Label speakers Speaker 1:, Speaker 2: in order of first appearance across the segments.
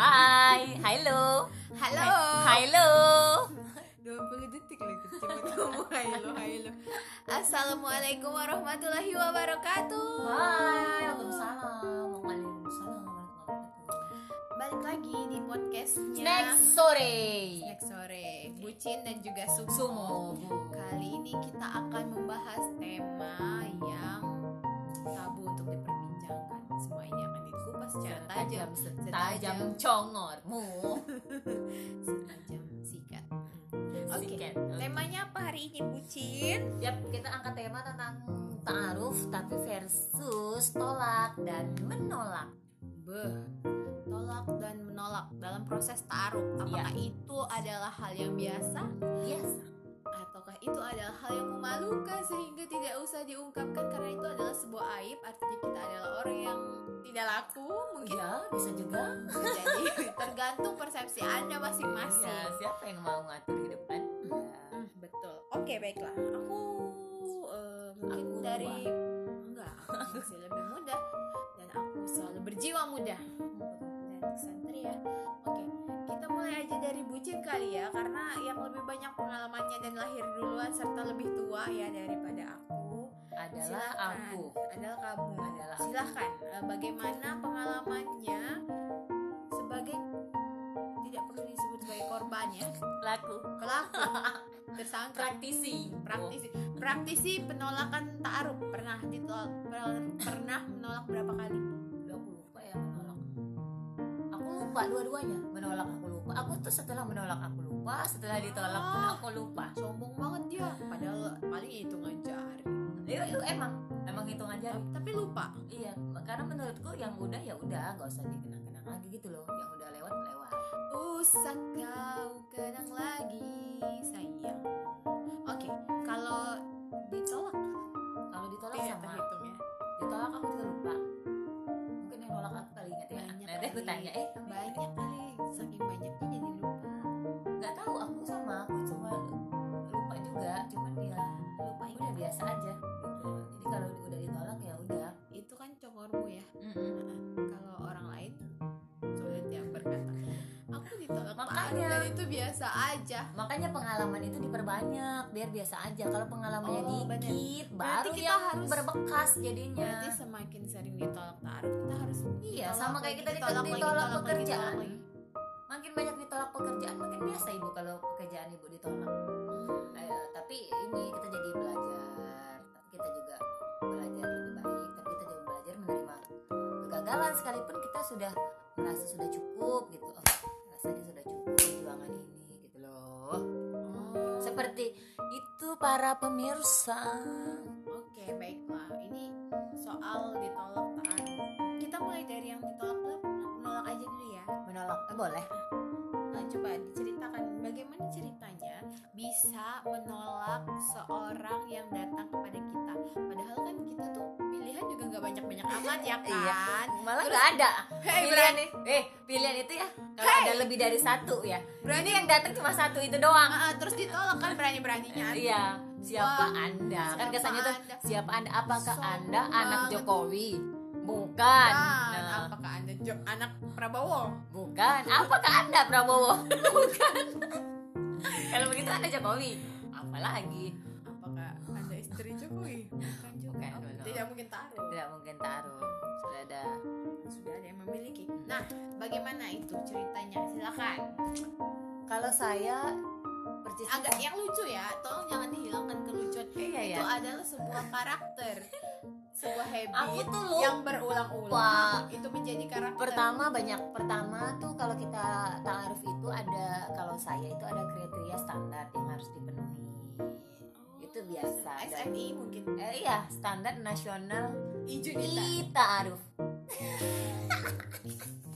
Speaker 1: hai halo
Speaker 2: Halo.
Speaker 1: halo
Speaker 2: 20 detik lagi ngomong halo halo. Assalamualaikum warahmatullahi wabarakatuh.
Speaker 1: hai waalaikumsalam waalaikumsalam
Speaker 2: Balik lagi di podcastnya
Speaker 1: next sore
Speaker 2: Snack sore Bucin dan juga Sumo.
Speaker 1: sumo
Speaker 2: Kali ini kita akan membahas tema yang tabu untuk diperbincangkan. Semua ini akan dikupas secara tajam,
Speaker 1: tajam congormu
Speaker 2: setajam sikat. Oke.
Speaker 1: Sikat.
Speaker 2: Temanya apa hari ini Bucin?
Speaker 1: Yap, kita angkat tema tentang ta'aruf tapi versus tolak dan menolak.
Speaker 2: Beh, tolak dan menolak dalam proses taruh. Apakah itu adalah hal yang biasa
Speaker 1: Biasa.
Speaker 2: Ataukah itu adalah hal yang memalukan sehingga tidak usah diungkapkan? Karena itu adalah sebuah aib artinya kita adalah orang yang tidak laku mungkin.
Speaker 1: Ya, bisa juga.
Speaker 2: jadi tergantung persepsi anda masing-masing.
Speaker 1: Ya, siapa yang mau ngatur hidup Anda?
Speaker 2: Hmm, betul. Oke baiklah. Aku eh, mungkin
Speaker 1: Aku
Speaker 2: dari enggak aku masih lebih muda. Dan aku selalu berjiwa muda dan ksatria oke kita mulai aja dari bucin kali ya karena yang lebih banyak pengalamannya dan lahir duluan serta lebih tua ya daripada aku
Speaker 1: Adalah
Speaker 2: Silakan.
Speaker 1: aku.
Speaker 2: adalah kamu
Speaker 1: Adalah aku.
Speaker 2: silahkan Eh, bagaimana pengalamannya sebagai tidak perlu disebut sebagai korban ya
Speaker 1: Laku.
Speaker 2: pelaku tersangka
Speaker 1: Praktisi.
Speaker 2: praktisi praktisi penolakan taaruf pernah ditolak per- pernah menolak berapa kali
Speaker 1: lupa dua-duanya. Menolak aku lupa. Aku tuh setelah menolak aku lupa, setelah ditolak pun aku lupa.
Speaker 2: sombong banget dia padahal paling hitungan jari
Speaker 1: Iya, iya, emang emang hitungan jari.
Speaker 2: tapi lupa
Speaker 1: Iya, karena menurutku yang udah ya udah, nggak usah dikenang-kenang lagi gitu loh. Yang udah lewat lewat.
Speaker 2: usah kau kenang lagi sayang oke kalau ditolak
Speaker 1: Kalau ditolak
Speaker 2: tidak
Speaker 1: sama
Speaker 2: terhitung ya
Speaker 1: ditolak aku juga lupa. Kali ya.
Speaker 2: Banyak
Speaker 1: Nanti aku tanya, eh
Speaker 2: banyak kali. Saking banyaknya jadi lupa.
Speaker 1: Nggak tahu aku sama aku cuma lupa juga. Cuman ya
Speaker 2: lupa
Speaker 1: udah
Speaker 2: ingat
Speaker 1: biasa aja. Jadi kalau udah ditolak ya udah.
Speaker 2: Itu kan congormu ya?
Speaker 1: Mm-mm.
Speaker 2: kalau
Speaker 1: Makanya.
Speaker 2: Dan itu biasa aja
Speaker 1: makanya pengalaman itu diperbanyak biar biasa aja kalau pengalamannya
Speaker 2: Oh, bener.
Speaker 1: dikit
Speaker 2: Berarti
Speaker 1: baru
Speaker 2: kita
Speaker 1: yang
Speaker 2: harus-
Speaker 1: berbekas jadinya
Speaker 2: berarti semakin sering ditolak taruh kita harus
Speaker 1: Iya,
Speaker 2: ditolak
Speaker 1: sama kayak kita
Speaker 2: ditolak
Speaker 1: ditolak
Speaker 2: lagi,
Speaker 1: pekerjaan.
Speaker 2: ditolak lagi.
Speaker 1: makin banyak ditolak pekerjaan makin biasa ibu kalau pekerjaan ibu ditolak Eh, tapi ini kita jadi belajar tapi kita juga belajar lebih baik tapi kita juga belajar menerima kegagalan sekalipun kita sudah merasa sudah cukup gitu oh rasanya sudah cukup perjuangan ini gitu loh
Speaker 2: Oh,
Speaker 1: seperti itu para pemirsa
Speaker 2: Oke, baiklah. Ini soal ditolak. Kita mulai dari yang ditolak menolak aja dulu ya.
Speaker 1: menolak eh, boleh
Speaker 2: Nah, coba diceritakan bagaimana ceritanya bisa menolak seorang yang datang kepada kita. Padahal kan kita tuh pilihan juga nggak banyak-banyak amat ya
Speaker 1: Iya.
Speaker 2: kan.
Speaker 1: malah
Speaker 2: Terus-
Speaker 1: nggak ada
Speaker 2: Hei,
Speaker 1: pilihan nih eh pilihan itu ya kalau
Speaker 2: Hey!
Speaker 1: ada lebih dari satu ya
Speaker 2: Berani.
Speaker 1: ini yang datang cuma satu itu doang
Speaker 2: ah, terus ditolak kan berani-beraninya.
Speaker 1: iya siapa
Speaker 2: Wah,
Speaker 1: anda kan
Speaker 2: siapa
Speaker 1: kesannya tuh siapa anda apakah
Speaker 2: Sombong
Speaker 1: anda anak
Speaker 2: banget.
Speaker 1: Jokowi bukan
Speaker 2: Dan
Speaker 1: Nah,
Speaker 2: apakah anda jo- anak Prabowo?
Speaker 1: bukan apakah anda Prabowo bukan kalau begitu anda Jokowi apalagi
Speaker 2: Apakah anda istri Jokowi? Bukan juga.
Speaker 1: Bukan,
Speaker 2: Oh,
Speaker 1: belum.
Speaker 2: tidak mungkin taruh.
Speaker 1: tidak mungkin taruh sudah ada
Speaker 2: sudah ada yang memiliki. Nah, bagaimana itu ceritanya? Silakan.
Speaker 1: kalau saya persis
Speaker 2: Agak yang lucu ya, tolong jangan dihilangkan kelucuan.
Speaker 1: iya ya
Speaker 2: Itu adalah sebuah karakter, sebuah habit
Speaker 1: Aku tuh lupa.
Speaker 2: yang berulang-ulang. Itu menjadi karakter.
Speaker 1: pertama banyak pertama tuh kalau kita taaruf itu ada kalau saya itu ada kriteria standar yang harus dipenuhi
Speaker 2: Oh,
Speaker 1: itu biasa
Speaker 2: SNI mungkin.
Speaker 1: eh, iya standar nasional
Speaker 2: Iju Dita.
Speaker 1: i taaruf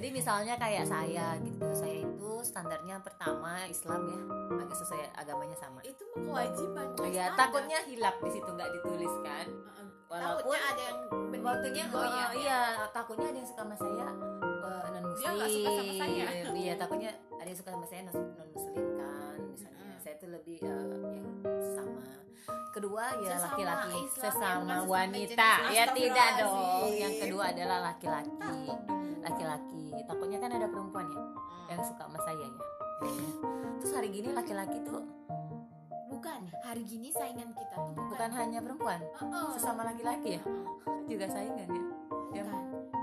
Speaker 1: jadi misalnya kayak saya gitu saya itu standarnya pertama Islam ya agak sesuai agamanya sama
Speaker 2: Itu mah kewajiban.
Speaker 1: ya takutnya hilap di situ nggak dituliskan walaupun
Speaker 2: Takutnya ada yang
Speaker 1: waktunya
Speaker 2: goyah
Speaker 1: oh,
Speaker 2: ya.
Speaker 1: iya takutnya ada yang suka sama saya non muslim
Speaker 2: Dia nggak suka sama saya.
Speaker 1: iya takutnya ada yang suka sama saya non muslim kan lebih eh, yang sama. Kedua ya laki-laki sesama
Speaker 2: sesama
Speaker 1: wanita. ya tidak dong. yang kedua adalah laki-laki. laki-laki. Takutnya kan ada perempuan ya yang suka sama saya ya. Terus hari gini laki-laki tuh
Speaker 2: bukan hari gini saingan kita tuh bukan,
Speaker 1: bukan hanya perempuan
Speaker 2: Oh,
Speaker 1: sesama laki-laki ya? Juga saingan ya?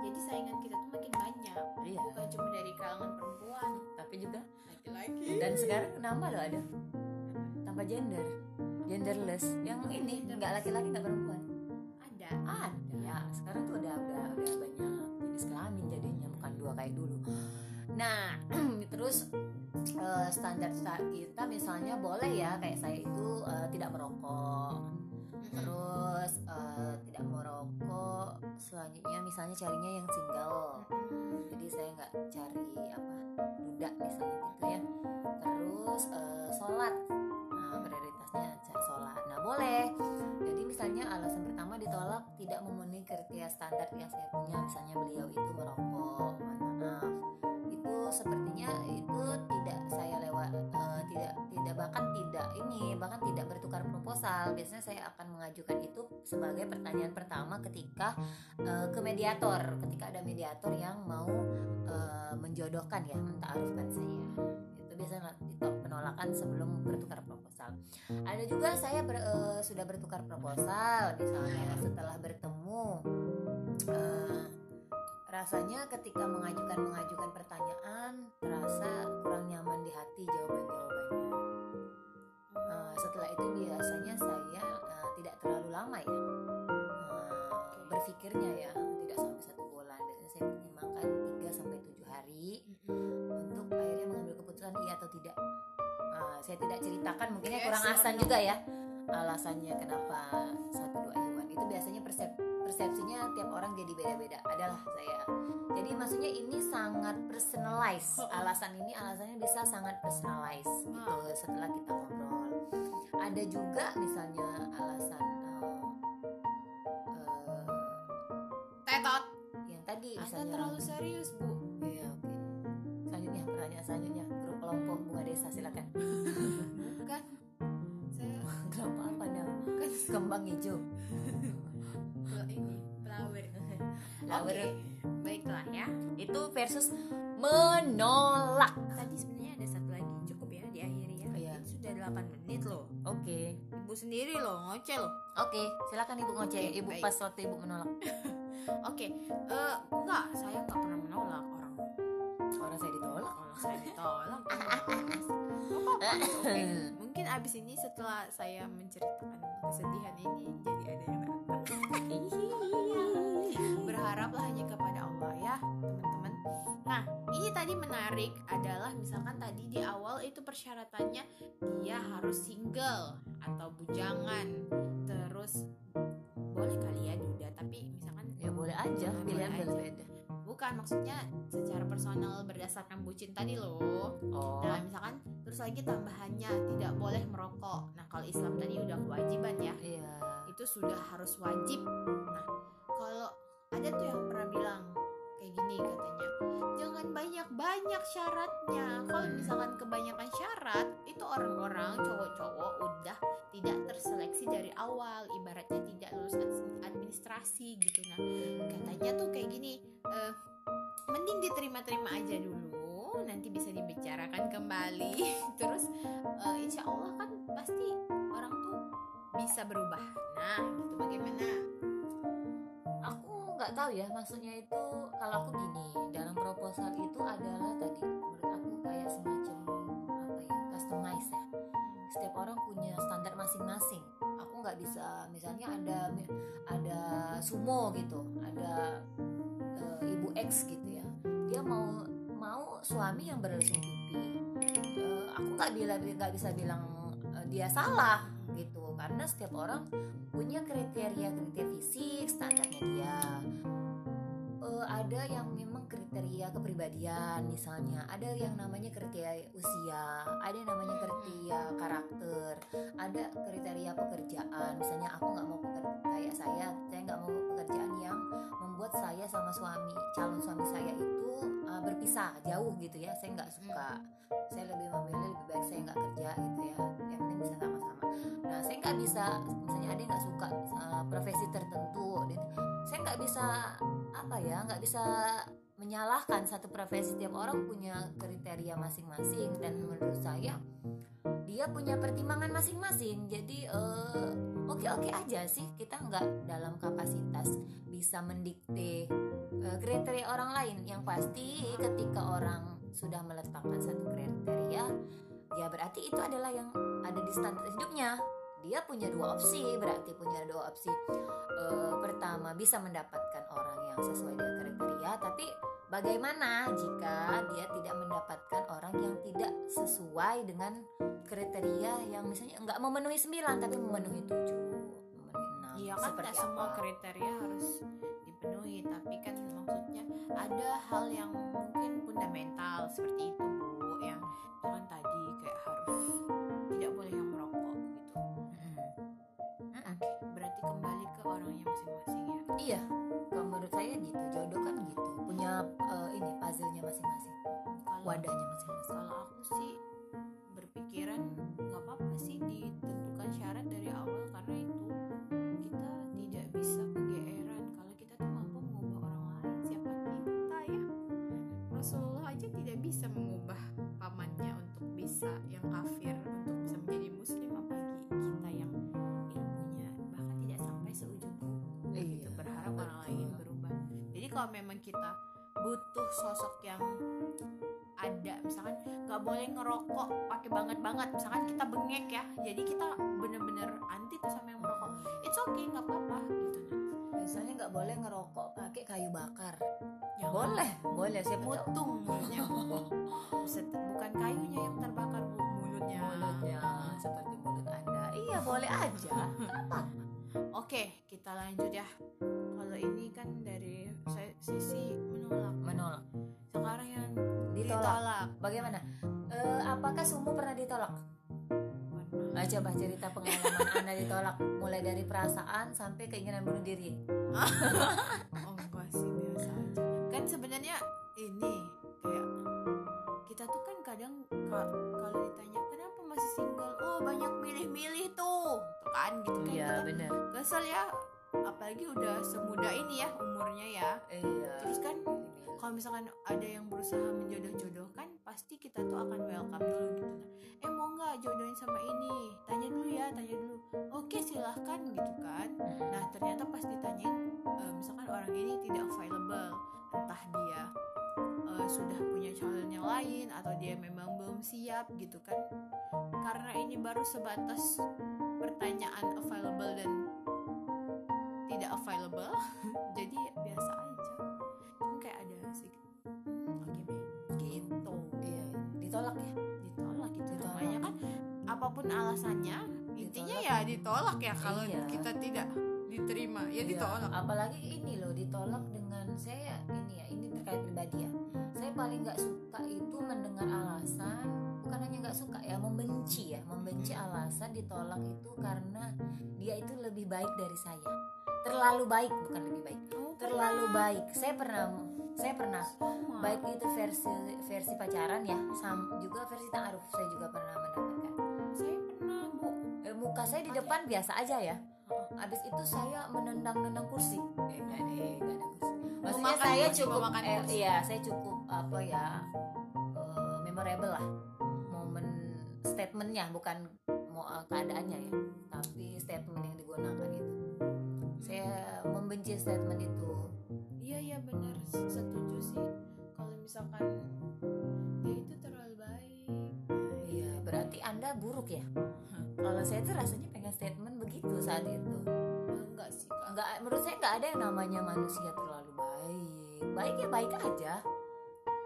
Speaker 2: Jadi saingan kita tuh makin banyak.
Speaker 1: Iya.
Speaker 2: Bukan cuma dari kalangan perempuan.
Speaker 1: Tapi juga
Speaker 2: laki-laki.
Speaker 1: dan sekarang nambah loh ada gender. Genderless. Yang ini nggak laki-laki nggak perempuan.
Speaker 2: Ada.
Speaker 1: Ada. Sekarang tuh udah udah udah banyak. Jenis kelamin jadinya bukan dua kayak dulu. Nah terus eh, standar sta- kita misalnya boleh ya kayak saya itu eh, tidak merokok. Terus eh, tidak merokok. Selanjutnya misalnya carinya yang single. Jadi saya nggak cari apa duda misalnya gitu ya. Terus eh, sholat boleh jadi misalnya alasan pertama ditolak tidak memenuhi kriteria standar yang saya punya. Misalnya beliau itu merokok maaf. Itu sepertinya itu tidak saya lewat eh, tidak tidak bahkan tidak ini bahkan tidak bertukar proposal. Biasanya saya akan mengajukan itu sebagai pertanyaan pertama ketika eh, ke mediator ketika ada mediator yang mau eh, menjodohkan ya mentaarufkan saya biasanya ditolak penolakan sebelum bertukar proposal. Ada juga saya ber- eh, sudah bertukar proposal misalnya setelah bertemu eh, rasanya ketika mengajukan mengajukan pertanyaan terasa kurang nyaman di hati jawaban jawabannya setelah itu biasanya saya eh, tidak terlalu lama ya eh, berpikirnya ya atau tidak. Nah, saya tidak ceritakan mungkinnya
Speaker 2: Yes,
Speaker 1: kurang asan juga ya alasannya kenapa satu dua hewan. Itu biasanya persep persepsinya tiap orang jadi beda-beda adalah saya. Jadi maksudnya ini sangat personalize alasan ini alasannya bisa sangat personalize gitu setelah kita ngobrol. Ada juga misalnya alasan eh,
Speaker 2: tetot
Speaker 1: yang tadi
Speaker 2: anda
Speaker 1: misalnya
Speaker 2: terlalu serius bu
Speaker 1: Kembang hijau.
Speaker 2: ini flower
Speaker 1: Flower.
Speaker 2: Baiklah ya
Speaker 1: Itu versus menolak.
Speaker 2: tadi sebenarnya ada satu lagi cukup ya diakhiri ya
Speaker 1: Iya.
Speaker 2: Ini sudah 8 menit loh
Speaker 1: Oke.
Speaker 2: ibu sendiri loh ngoceh loh
Speaker 1: Oke, silakan Ibu ngoceh.
Speaker 2: Oke,
Speaker 1: Ibu
Speaker 2: baik.
Speaker 1: pas waktu Ibu menolak.
Speaker 2: oke eh enggak saya nggak pernah menolak orang
Speaker 1: Orang saya ditolak.
Speaker 2: kalau saya ditolak. Oke, mungkin abis ini setelah saya menceritakan kesedihan ini jadi ada yang datang. Berharaplah hanya kepada Allah ya teman-teman. Nah ini tadi menarik adalah misalkan tadi di awal itu persyaratannya dia harus single atau bujangan. Terus boleh kali ya duda tapi misalkan
Speaker 1: ya boleh aja, pilihan berbeda.
Speaker 2: Bukan maksudnya secara personal berdasarkan bucin tadi loh
Speaker 1: Oh.
Speaker 2: Nah, misalkan terus lagi tambahannya tidak boleh merokok. Nah, kalau Islam tadi udah kewajiban ya,
Speaker 1: Iya.
Speaker 2: itu sudah harus wajib. Nah, kalau ada tuh yang pernah bilang kayak gini katanya, jangan banyak-banyak syaratnya. Kalau misalkan kebanyakan syarat, itu orang-orang cowok-cowok udah tidak terseleksi dari awal, ibaratnya tidak lulus ad- administrasi gitu. Nah, katanya tuh kayak gini, eh, mending diterima-terima aja dulu, nanti bisa dibicarakan kembali. Terus eh, insya Allah kan pasti orang tuh bisa berubah. Nah, gitu bagaimana?
Speaker 1: aku nggak tahu ya maksudnya itu kalau aku gini dalam proposal itu adalah tadi menurut aku kayak semacam apa ya customize ya. Setiap orang punya standar masing-masing. Aku nggak bisa misalnya ada ada sumo gitu ada eh, ibu X gitu ya. Dia mau mau suami yang beralisung pipi Eh, aku nggak bilang nggak bisa bilang eh, dia salah karena setiap orang punya kriteria kriteria fisik standarnya dia. Eh, ada yang memang kriteria kepribadian misalnya. Ada yang namanya kriteria usia ada yang namanya kriteria karakter ada kriteria pekerjaan. Misalnya aku nggak mau pekerja kayak saya saya nggak mau pekerjaan yang membuat saya sama suami calon suami saya itu uh, berpisah jauh gitu ya. Saya nggak suka. Saya lebih memilih lebih baik saya nggak kerja gitu ya yang nggak bisa misalnya ada yang nggak suka uh, profesi tertentu dan saya nggak bisa apa ya nggak bisa menyalahkan satu profesi. Tiap orang punya kriteria masing-masing dan menurut saya dia punya pertimbangan masing-masing. Jadi eh, oke-oke aja sih kita nggak dalam kapasitas bisa mendikte eh, kriteria orang lain. Yang pasti ketika orang sudah meletakkan satu kriteria ya berarti itu adalah yang ada di standar hidupnya. Dia punya dua opsi berarti punya dua opsi. Eh, pertama bisa mendapatkan orang yang sesuai dengan kriteria tapi bagaimana jika dia tidak mendapatkan orang yang tidak sesuai dengan kriteria yang misalnya nggak memenuhi 9 tapi memenuhi 7 memenuhi 6
Speaker 2: Iya kan
Speaker 1: seperti
Speaker 2: semua kriteria harus dipenuhi, tapi kan maksudnya ada hal yang mungkin fundamental seperti itu bu, yang itu kan tadi kayak harus tidak boleh yang merokok gitu.
Speaker 1: Mm-mm. Mm-mm.
Speaker 2: Berarti kembali ke orangnya masing-masing ya.
Speaker 1: Iya, kalau menurut saya gitu. Jodoh kan gitu, punya eh, ini puzzle-nya masing-masing,
Speaker 2: Kalau
Speaker 1: wadahnya masing-masing.
Speaker 2: kalau aku kita butuh sosok yang ada. Misalkan nggak boleh ngerokok pakai banget banget. Misalkan kita bengek ya jadi kita bener-bener anti tuh sama yang merokok. It's okay nggak apa-apa gitu.
Speaker 1: Misalnya nggak boleh ngerokok pakai kayu bakar.
Speaker 2: Jangan
Speaker 1: Boleh, boleh tahu.
Speaker 2: mutung. Bukan kayunya yang terbakar bu mulutnya.
Speaker 1: Mulutnya seperti mulut anda. Iya boleh aja.
Speaker 2: Oke kita lanjut ya
Speaker 1: bagaimana? Eh, apakah sumu pernah ditolak? Nah, coba cerita pengalaman anda ditolak. Mulai dari perasaan sampai keinginan bunuh diri
Speaker 2: ternyata pas ditanyain eh, misalkan orang ini tidak available entah dia eh, sudah punya calon yang lain atau dia memang belum siap gitu kan. Karena ini baru sebatas pertanyaan available dan tidak available jadi biasa aja. Cuma kayak ada sih. Hmm, oke baik. Gitu.
Speaker 1: Iya. Ditolak ya?
Speaker 2: Ditolak gitu
Speaker 1: Ditolak.
Speaker 2: namanya kan apa pun alasannya intinya
Speaker 1: Ditolak.
Speaker 2: ya ditolak ya kalau
Speaker 1: Iya.
Speaker 2: kita tidak diterima. Ya
Speaker 1: Iya,
Speaker 2: ditolak.
Speaker 1: apalagi ini loh ditolak dengan saya ini ya ini terkait pribadi ya. Saya paling nggak suka itu mendengar alasan bukan hanya nggak suka ya membenci ya membenci alasan ditolak itu karena dia itu lebih baik dari saya. Terlalu baik bukan lebih baik.
Speaker 2: Oh,
Speaker 1: terlalu baik. Saya pernah saya pernah baik itu versi versi pacaran ya sam juga versi ta'aruf. Saya juga pernah mendapatkan.
Speaker 2: Saya pernah bu
Speaker 1: Eh, muka saya di depan biasa aja ya Habis itu saya menendang-nendang kursi. Eh, enggak deh, enggak ada kursi. Maksudnya saya
Speaker 2: kursi,
Speaker 1: cukup
Speaker 2: memakan
Speaker 1: eh,
Speaker 2: kursi.
Speaker 1: iya, saya cukup apa ya? eh, memorable lah. Momen statementnya bukan mau eh, keadaannya ya, tapi statement yang digunakan itu. Saya membenci statement itu.
Speaker 2: iya iya benar setuju sih kalau misalkan dia itu terlalu baik
Speaker 1: Iya, berarti Anda buruk ya? Kalau saya tuh rasanya pengen statement begitu saat itu.
Speaker 2: enggak sih Kak.
Speaker 1: nggak menurut saya nggak ada yang namanya manusia terlalu baik baik ya baik aja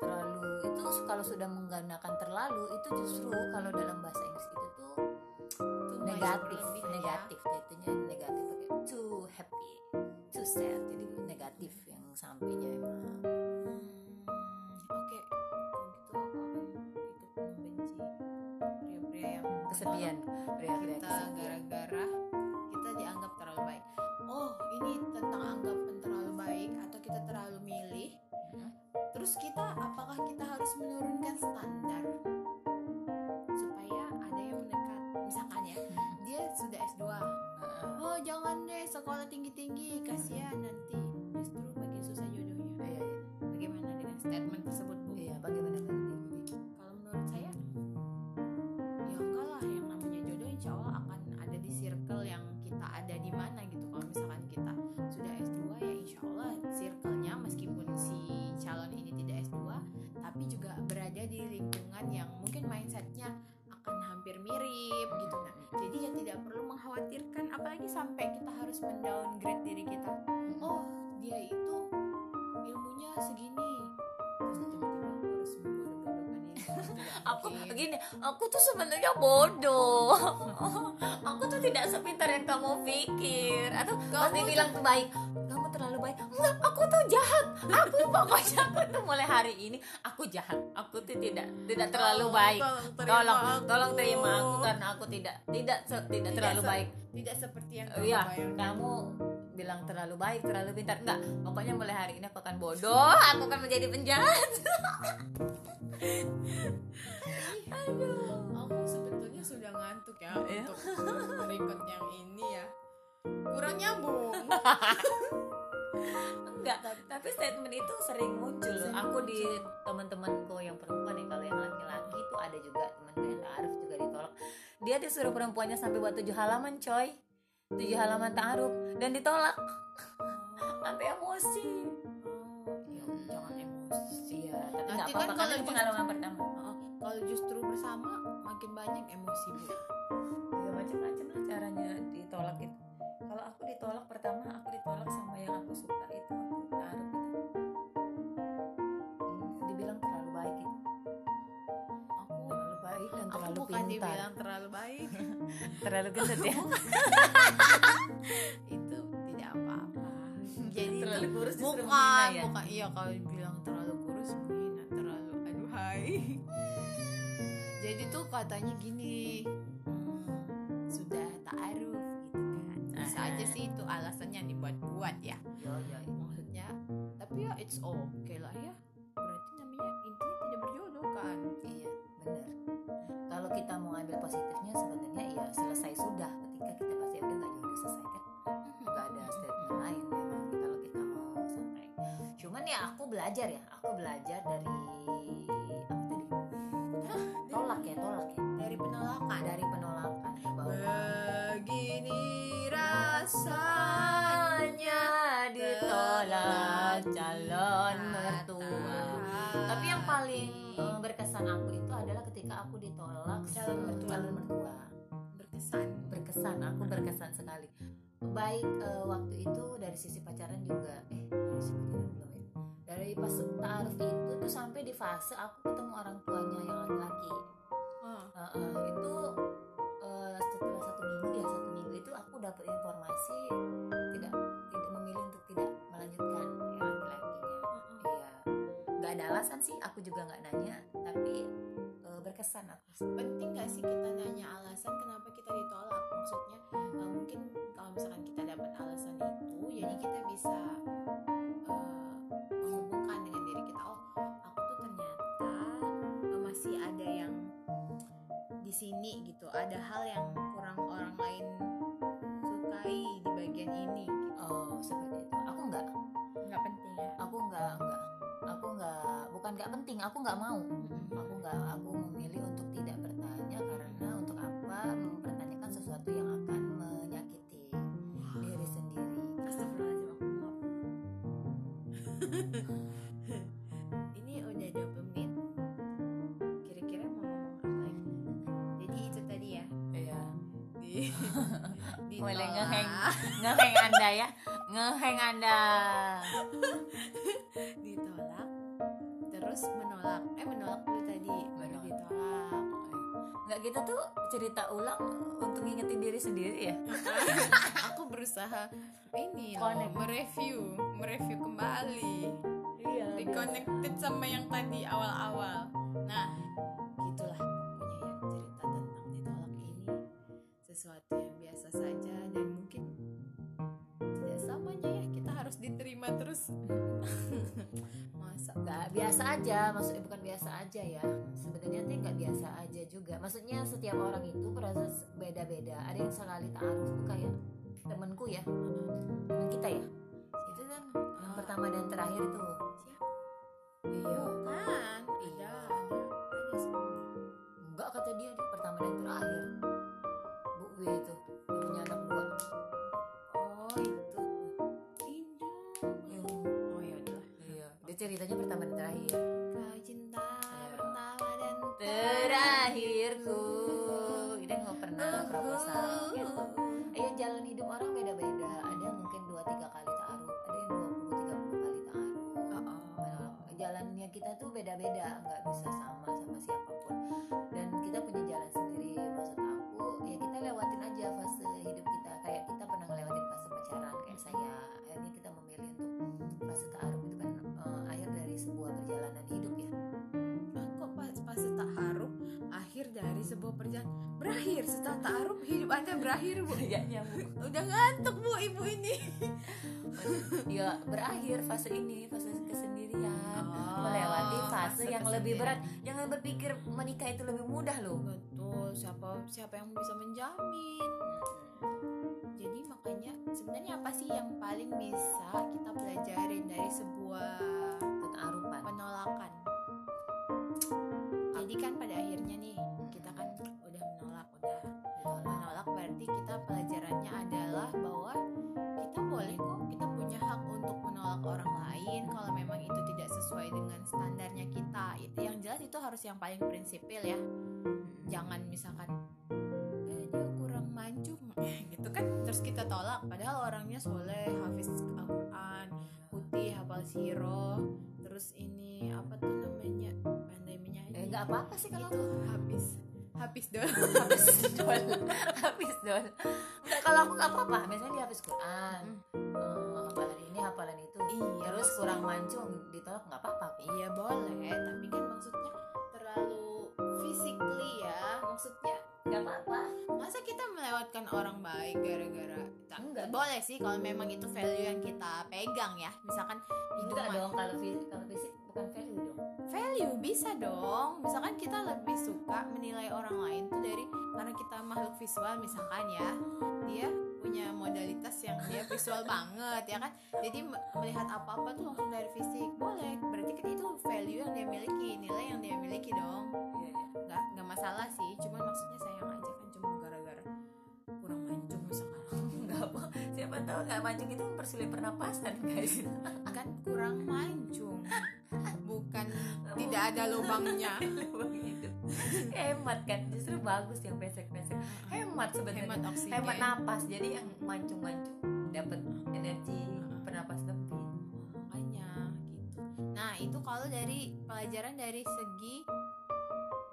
Speaker 1: terlalu itu kalau sudah menggunakan terlalu itu justru kalau dalam bahasa Inggris itu tuh
Speaker 2: Too
Speaker 1: negatif
Speaker 2: ya.
Speaker 1: negatif jatuhnya negatif pakai too happy too sad jadi negatif yang sampainya emang
Speaker 2: Hmm,
Speaker 1: kesepian
Speaker 2: kita gara-gara kita dianggap terlalu baik. Oh, ini tentang anggapan terlalu baik atau kita terlalu milih.
Speaker 1: Hmm.
Speaker 2: Terus kita apakah lagi sampai kita harus mendowngrade diri kita. Oh dia itu ilmunya segini. Terus tiba-tiba aku harus membodoh-bodohkan
Speaker 1: aku gini aku tuh sebenarnya bodoh. Aku tuh tidak sepintar yang kamu pikir. Atau pasti
Speaker 2: tuh-
Speaker 1: bilang tuh baik kamu baik enggak aku tuh jahat. Aku pokoknya aku tuh mulai hari ini aku jahat. Aku tuh tidak tidak terlalu
Speaker 2: Oh,
Speaker 1: baik.
Speaker 2: tolong
Speaker 1: tolong
Speaker 2: aku.
Speaker 1: tolong terima aku karena aku tidak tidak tidak
Speaker 2: Tidak
Speaker 1: terlalu
Speaker 2: se-
Speaker 1: baik.
Speaker 2: tidak seperti yang kamu bayangkan.
Speaker 1: kamu bilang terlalu baik, terlalu pintar. Enggak, pokoknya mulai hari ini aku akan bodoh, aku akan menjadi penjahat.
Speaker 2: aku sebetulnya sudah ngantuk ya
Speaker 1: Iya.
Speaker 2: untuk record yang ini ya. Kurang nyambung
Speaker 1: Enggak, tapi statement itu sering muncul.
Speaker 2: Sering
Speaker 1: aku di
Speaker 2: muncul.
Speaker 1: teman-temanku yang perempuan nih, kalau yang laki-laki itu ada juga temanku yang ta'aruf juga ditolak. Dia disuruh perempuannya sampai buat tujuh halaman, coy. Tujuh halaman ta'aruf dan ditolak. Sampai emosi.
Speaker 2: ya, jangan emosi
Speaker 1: Iya, tapi
Speaker 2: Nanti
Speaker 1: enggak
Speaker 2: kan
Speaker 1: apa-apa
Speaker 2: kalau
Speaker 1: itu pengalaman pertama.
Speaker 2: Oh, kalau justru bersama makin banyak emosi bu
Speaker 1: ya macam-macam lah caranya ditolak itu kalau aku ditolak pertama aku ditolak sama yang aku suka itu aku taruh itu Hmm, dibilang terlalu baik itu
Speaker 2: aku
Speaker 1: terlalu baik dan
Speaker 2: aku
Speaker 1: terlalu
Speaker 2: bukan
Speaker 1: pintar.
Speaker 2: dibilang terlalu baik.
Speaker 1: Terlalu gendut ya?
Speaker 2: Itu tidak apa-apa. Jadi
Speaker 1: terlalu kurus
Speaker 2: bukan
Speaker 1: ya?
Speaker 2: bukan. Iya kalau dibilang terlalu kurus menghina terlalu aduh hai. Jadi tuh katanya gini hmm, sudah gitu kan bisa aja sih itu alasannya dibuat-buat ya.
Speaker 1: Yo, yo, yo.
Speaker 2: maksudnya tapi ya it's okay lah ya. Berarti namanya intinya tidak berjodoh kan?
Speaker 1: Iya benar. Kalau kita mau ambil positifnya sebenarnya ya selesai sudah. Ketika kita pasti udah nggak jodoh selesai kan? Nggak ada statement lain memang kalau kita mau santai cuman ya aku belajar ya. Aku belajar dari Calon mertua.
Speaker 2: calon mertua berkesan
Speaker 1: berkesan aku berkesan sekali. Baik eh, waktu itu dari sisi pacaran juga eh dari sisi pacaran belum ya? Dari pas taaruf itu tuh sampai di fase aku ketemu orang tuanya yang laki-laki.
Speaker 2: Oh.
Speaker 1: Eh, eh, itu eh, setelah satu minggu ya satu minggu itu aku dapat informasi tidak tidak memilih untuk tidak melanjutkan yang laki-lakinya. Iya. Nggak ada alasan sih aku juga nggak nanya tapi berkesan aku
Speaker 2: penting gak sih kita nanya alasan kenapa kita ditolak? Maksudnya eh, mungkin kalau misalkan kita dapat alasan itu jadi kita bisa eh, menghubungkan dengan diri kita oh aku tuh ternyata eh, masih ada yang di sini gitu. Ada hal yang kurang orang lain sukai di bagian ini gitu.
Speaker 1: Oh seperti itu. Aku nggak.
Speaker 2: Nggak penting ya?
Speaker 1: Aku nggak nggak. Aku nggak bukan nggak penting aku nggak mau. Nggak gitu tuh cerita ulang untuk ngingetin diri sendiri ya
Speaker 2: Aku berusaha Ini
Speaker 1: Connect.
Speaker 2: loh Mereview Mereview kembali
Speaker 1: iya
Speaker 2: reconnected sama yang tadi awal-awal. Nah, gitulah pokoknya ya cerita tentang ditolak ini sesuatu yang biasa saja dan mungkin tidak samanya ya kita harus diterima terus.
Speaker 1: Nggak biasa aja maksudnya bukan biasa aja ya. Sebenarnya nanti nggak biasa aja juga. Maksudnya setiap orang itu proses beda-beda. Ada yang sekali taaruf tuh kayak temenku ya. Temen kita ya. Itu kan yang pertama dan terakhir itu iya.
Speaker 2: Kan? Ada,
Speaker 1: ceritanya pertama dan terakhir.
Speaker 2: Kau cinta pertama dan
Speaker 1: terakhirku. dia nggak pernah proposal
Speaker 2: berakhir bu.
Speaker 1: Kayaknya Bu.
Speaker 2: udah ngantuk bu ibu ini.
Speaker 1: Ya berakhir fase ini fase kesendirian.
Speaker 2: Oh,
Speaker 1: melewati fase
Speaker 2: fase
Speaker 1: yang lebih berat. jangan berpikir menikah itu lebih mudah loh.
Speaker 2: Betul siapa siapa yang bisa menjamin? Jadi makanya sebenarnya apa sih yang paling bisa kita pelajarin dari sebuah
Speaker 1: ketaarupan
Speaker 2: penolakan? Jadi kan pada akhirnya berarti kita pelajarannya adalah bahwa kita boleh kok kita punya hak untuk menolak orang lain kalau memang itu tidak sesuai dengan standarnya kita. Itu yang jelas itu harus yang paling prinsipil ya. Jangan misalkan eh, dia kurang mancung gitu kan terus kita tolak. Padahal orangnya soleh hafiz Al-Quran putih hafal siro terus ini apa tuh namanya pandai menyanyi
Speaker 1: eh nggak apa-apa sih kalau
Speaker 2: itu habis habis dong
Speaker 1: habis dol. Habis dol. Nggak kalau aku nggak apa-apa. Misalnya dia habis Quran. Eh, hafalan ini hafalan itu.
Speaker 2: Iya,
Speaker 1: terus
Speaker 2: maksudnya-
Speaker 1: kurang mancung ditolak nggak apa-apa
Speaker 2: Iya boleh, tapi kan maksudnya terlalu physically ya. Maksudnya
Speaker 1: nggak apa-apa.
Speaker 2: masa kita melewatkan orang baik gara-gara
Speaker 1: Enggak.
Speaker 2: boleh sih kalau memang itu value yang kita pegang ya. Misalkan itu
Speaker 1: enggak dong kalau value
Speaker 2: bisa dong. Misalkan kita lebih suka menilai orang lain tuh dari karena kita makhluk visual misalkan ya. Dia punya modalitas yang dia visual banget ya kan. Jadi me- melihat apa-apa tuh langsung dari fisik. Boleh. Berarti kan itu value yang dia miliki, nilai yang dia miliki dong.
Speaker 1: Iya, iya.
Speaker 2: Nggak nggak masalah sih. Cuman maksudnya sayang aja kan cuma gara-gara kurang mancung misalkan.
Speaker 1: nggak apa siapa tahu nggak mancung itu mempersulit pernapasan guys
Speaker 2: kan kurang mancung. Tidak ada lubangnya.
Speaker 1: Begitu. hemat kan justru bagus yang pesek-pesek hemat sebenarnya
Speaker 2: Hemat oksigen.
Speaker 1: hemat napas jadi yang mancung-mancung dapat energi pernapas lebih
Speaker 2: makanya gitu nah itu kalau dari pelajaran dari segi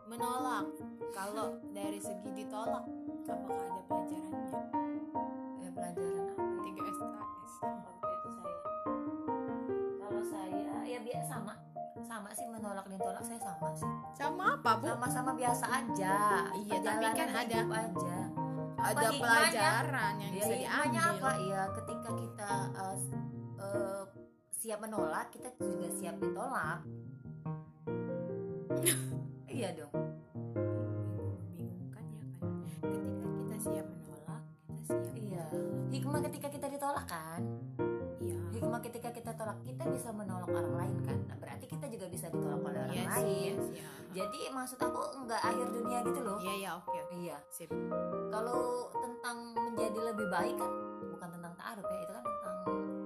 Speaker 2: menolak kalau dari segi ditolak apakah ada pelajarannya
Speaker 1: ya pelajaran apa?
Speaker 2: 3 SKS
Speaker 1: waktu itu saya kalau saya ya biasa sama sama sih menolak ditolak saya sama sih.
Speaker 2: Sama apa bu?
Speaker 1: Sama-sama biasa aja.
Speaker 2: Iya, tapi kan ada-
Speaker 1: aja.
Speaker 2: ada
Speaker 1: hikmahnya?
Speaker 2: pelajaran yang
Speaker 1: ya
Speaker 2: bisa diambil
Speaker 1: apa? ya ketika kita uh, uh, siap menolak kita juga siap ditolak. Iya dong.
Speaker 2: Membingungkan ya kan? Ketika kita siap menolak kita siap
Speaker 1: iya. hikmah ketika kita ditolak kan?
Speaker 2: Iya.
Speaker 1: Hikmah ketika kita tolak kita bisa menolak orang lain kan berarti kita juga bisa ditolak oleh orang
Speaker 2: iya sih
Speaker 1: lain.
Speaker 2: iya sih ya.
Speaker 1: jadi maksud aku nggak akhir dunia gitu loh.
Speaker 2: Iya ya oke
Speaker 1: iya.
Speaker 2: Sip.
Speaker 1: Kalau tentang menjadi lebih baik kan bukan tentang taaruf ya itu kan tentang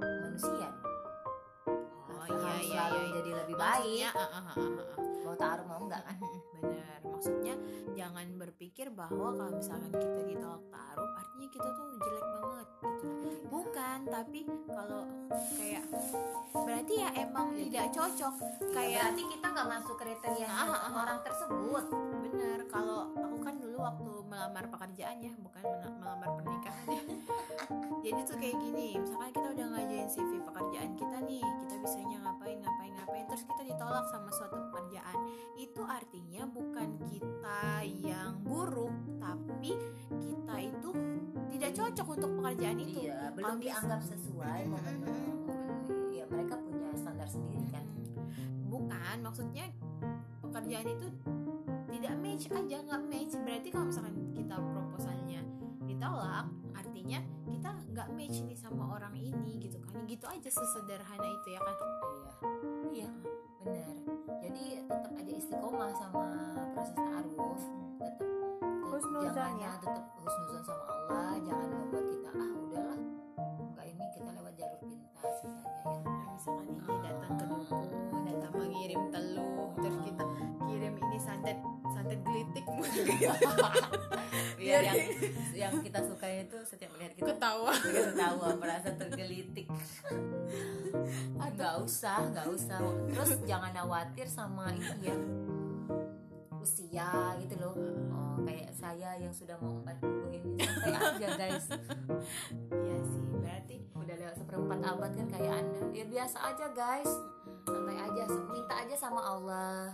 Speaker 1: manusia.
Speaker 2: Oh iya iya
Speaker 1: selalu
Speaker 2: iya
Speaker 1: menjadi lebih baik?
Speaker 2: ah.
Speaker 1: mau taaruf mau enggak kan
Speaker 2: benar maksudnya jangan berpikir bahwa kalau misalkan kita ditolak taruh tapi kalau kayak berarti ya emang tidak cocok. Kayak
Speaker 1: berarti kita nggak masuk kriteria
Speaker 2: Ah, ah, ah.
Speaker 1: orang tersebut.
Speaker 2: Bener kalau aku kan dulu waktu melamar pekerjaan ya bukan melamar pernikahan ya. Jadi tuh kayak gini misalkan kita udah ngajuin CV pekerjaan kita nih kita bisanya ngapain ngapain ngapain terus kita ditolak sama suatu pekerjaan. Itu artinya bukan kita yang buruk tapi cocok untuk pekerjaan itu.
Speaker 1: Iya belum
Speaker 2: mis-
Speaker 1: dianggap sesuai
Speaker 2: Mm, mm, mm,
Speaker 1: memenuhi- ya mereka punya standar sendiri kan.
Speaker 2: Bukan maksudnya pekerjaan itu tidak match aja nggak match. Berarti kalau misalkan kita proposalnya ditolak artinya kita nggak match nih sama orang ini gitu kan. Gitu aja sesederhana itu ya kan?
Speaker 1: Iya iya benar. Jadi tetap aja istiqomah sama proses taaruf. Tetap
Speaker 2: Husnuzon
Speaker 1: jangan
Speaker 2: ya.
Speaker 1: tetap husnuzon sama Allah jangan biar yang yang kita suka itu setiap melihat kita
Speaker 2: ketawa.
Speaker 1: kita ketawa merasa tergelitik. Nggak usah nggak usah. Terus jangan khawatir sama ini ya. Usia gitu loh. Oh, kayak saya yang sudah mau 40 ini. Santai aja guys.
Speaker 2: Iya sih berarti
Speaker 1: udah lewat seperempat abad kan kayak anda. Ya biasa aja guys. Santai aja minta aja sama Allah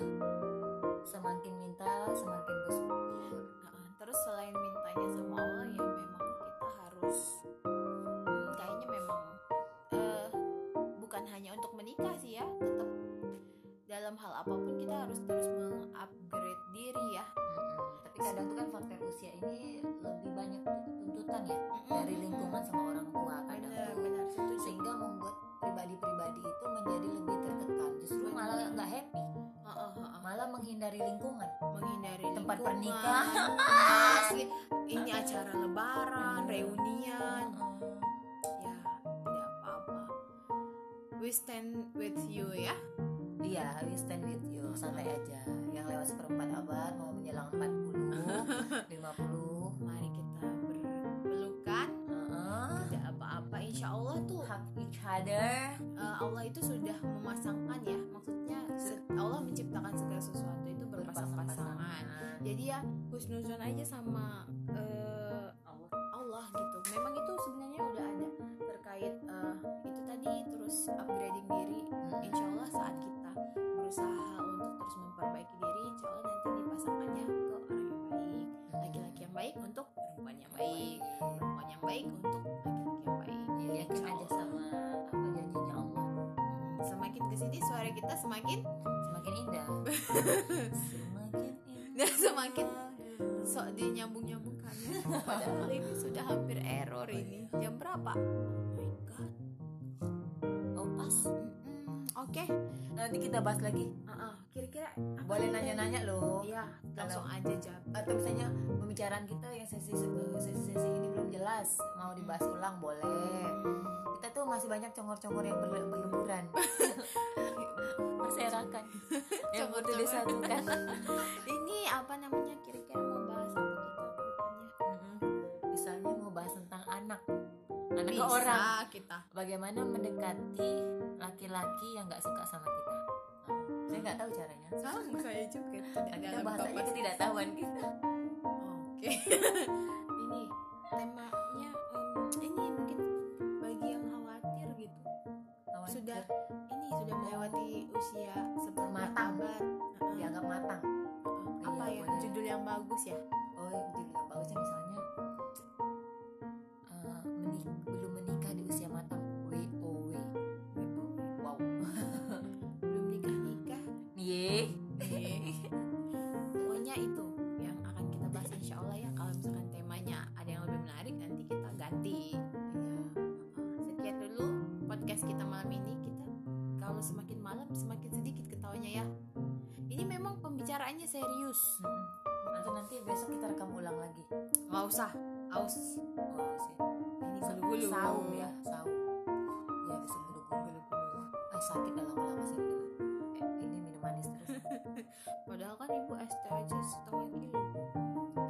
Speaker 1: semakin minta semakin bersyukur
Speaker 2: nah, terus selain mintanya sama Allah ya memang kita harus hmm, kayaknya memang uh, bukan hanya untuk menikah sih ya tetap dalam hal apa pun kita harus terus mengupgrade diri ya.
Speaker 1: Hmm, tapi kadang tuh kan faktor usia ini lebih banyak tuntutan ya hmm.
Speaker 2: dari
Speaker 1: lingkungan sama orang tua kadang
Speaker 2: benar, benar,
Speaker 1: sehingga membuat pribadi-pribadi itu menjadi lebih tertekan. Justru malah nggak happy. Malah menghindari lingkungan.
Speaker 2: Menghindari
Speaker 1: Tempat
Speaker 2: lingkungan.
Speaker 1: pernikahan.
Speaker 2: Ini acara lebaran
Speaker 1: Benar.
Speaker 2: reunian. Ya tidak apa-apa. We stand with you ya.
Speaker 1: Iya, we stand with you, santai aja. Yang lewat seperempat abad mau menjelang 40, 50,
Speaker 2: mari kita berpelukan. Tidak apa-apa. Insya Allah tuh
Speaker 1: hug each other.
Speaker 2: eh, Allah itu sudah memasangkan ya Allah menciptakan segala sesuatu itu berpasang-pasangan jadi ya husnuzon aja sama eh,
Speaker 1: Allah.
Speaker 2: Allah gitu. Memang itu sebenarnya udah ada terkait eh, itu tadi terus upgrading diri dan semakin sok dinyambung-nyambungkan. Padahal ini sudah hampir error ini. jam berapa? Oh my god.
Speaker 1: Oh, pas.
Speaker 2: Oke
Speaker 1: Nanti kita bahas lagi.
Speaker 2: Ah. kira-kira
Speaker 1: Boleh nanya-nanya loh.
Speaker 2: Iya, langsung aja jawab.
Speaker 1: Atau misalnya pembicaraan kita yang sesi sesi ini belum jelas, mau dibahas ulang boleh. Kita tuh masih banyak congor-congor yang berle- berleburan. Berserakan. yang butuh disatukan.
Speaker 2: Ini apa namanya? Kira-kira mau bahas
Speaker 1: Anak ke orang.
Speaker 2: kita.
Speaker 1: Bagaimana mendekati laki-laki yang nggak suka sama kita. Nah, saya nggak tahu caranya.
Speaker 2: Sama saya juga tidak
Speaker 1: Kita
Speaker 2: dalam
Speaker 1: bahas aja
Speaker 2: kapasitas.
Speaker 1: ketidaktahuan kita.
Speaker 2: Oke. ini temanya em, ini mungkin bagi yang khawatir gitu.
Speaker 1: Kawan
Speaker 2: Sudah ini sudah melewati usia seperempat
Speaker 1: Matang.
Speaker 2: abad.
Speaker 1: Dianggap matang.
Speaker 2: Heeh. Apa ya judul yang bagus ya?
Speaker 1: Oh, judul
Speaker 2: Nggak usah. Aus.
Speaker 1: Oh, sih.
Speaker 2: Ini gulu-gulu.
Speaker 1: Saum ya, saum. Ya, besok gulu-gulu. Ah, sakit dah lama-lama sih. Eh, ini minum manis terus.
Speaker 2: Padahal kan ibu ST aja setengah kilo.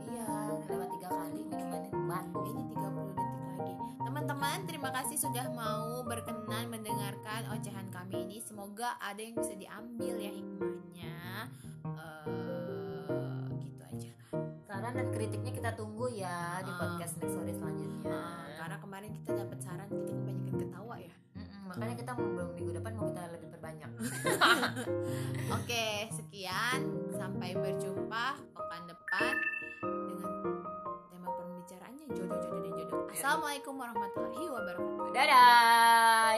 Speaker 1: iya, lewat tiga kali minum manis batuk.
Speaker 2: Ini 30 detik lagi. Teman-teman, terima kasih sudah mau berkenan mendengarkan ocehan kami ini. Semoga ada yang bisa diambil ya hikmahnya. Aja.
Speaker 1: Saran dan kritiknya kita tunggu ya di
Speaker 2: Ah.
Speaker 1: podcast next story selanjutnya.
Speaker 2: Karena kemarin kita dapat saran kita kebanyakan ketawa ya.
Speaker 1: Makanya kita mau minggu depan mau kita lebih perbanyak.
Speaker 2: Oke, sekian. Sampai berjumpa pekan depan dengan tema pembicaraannya jodoh-jodoh dan jodoh. Assalamualaikum warahmatullahi wabarakatuh.
Speaker 1: Dadah.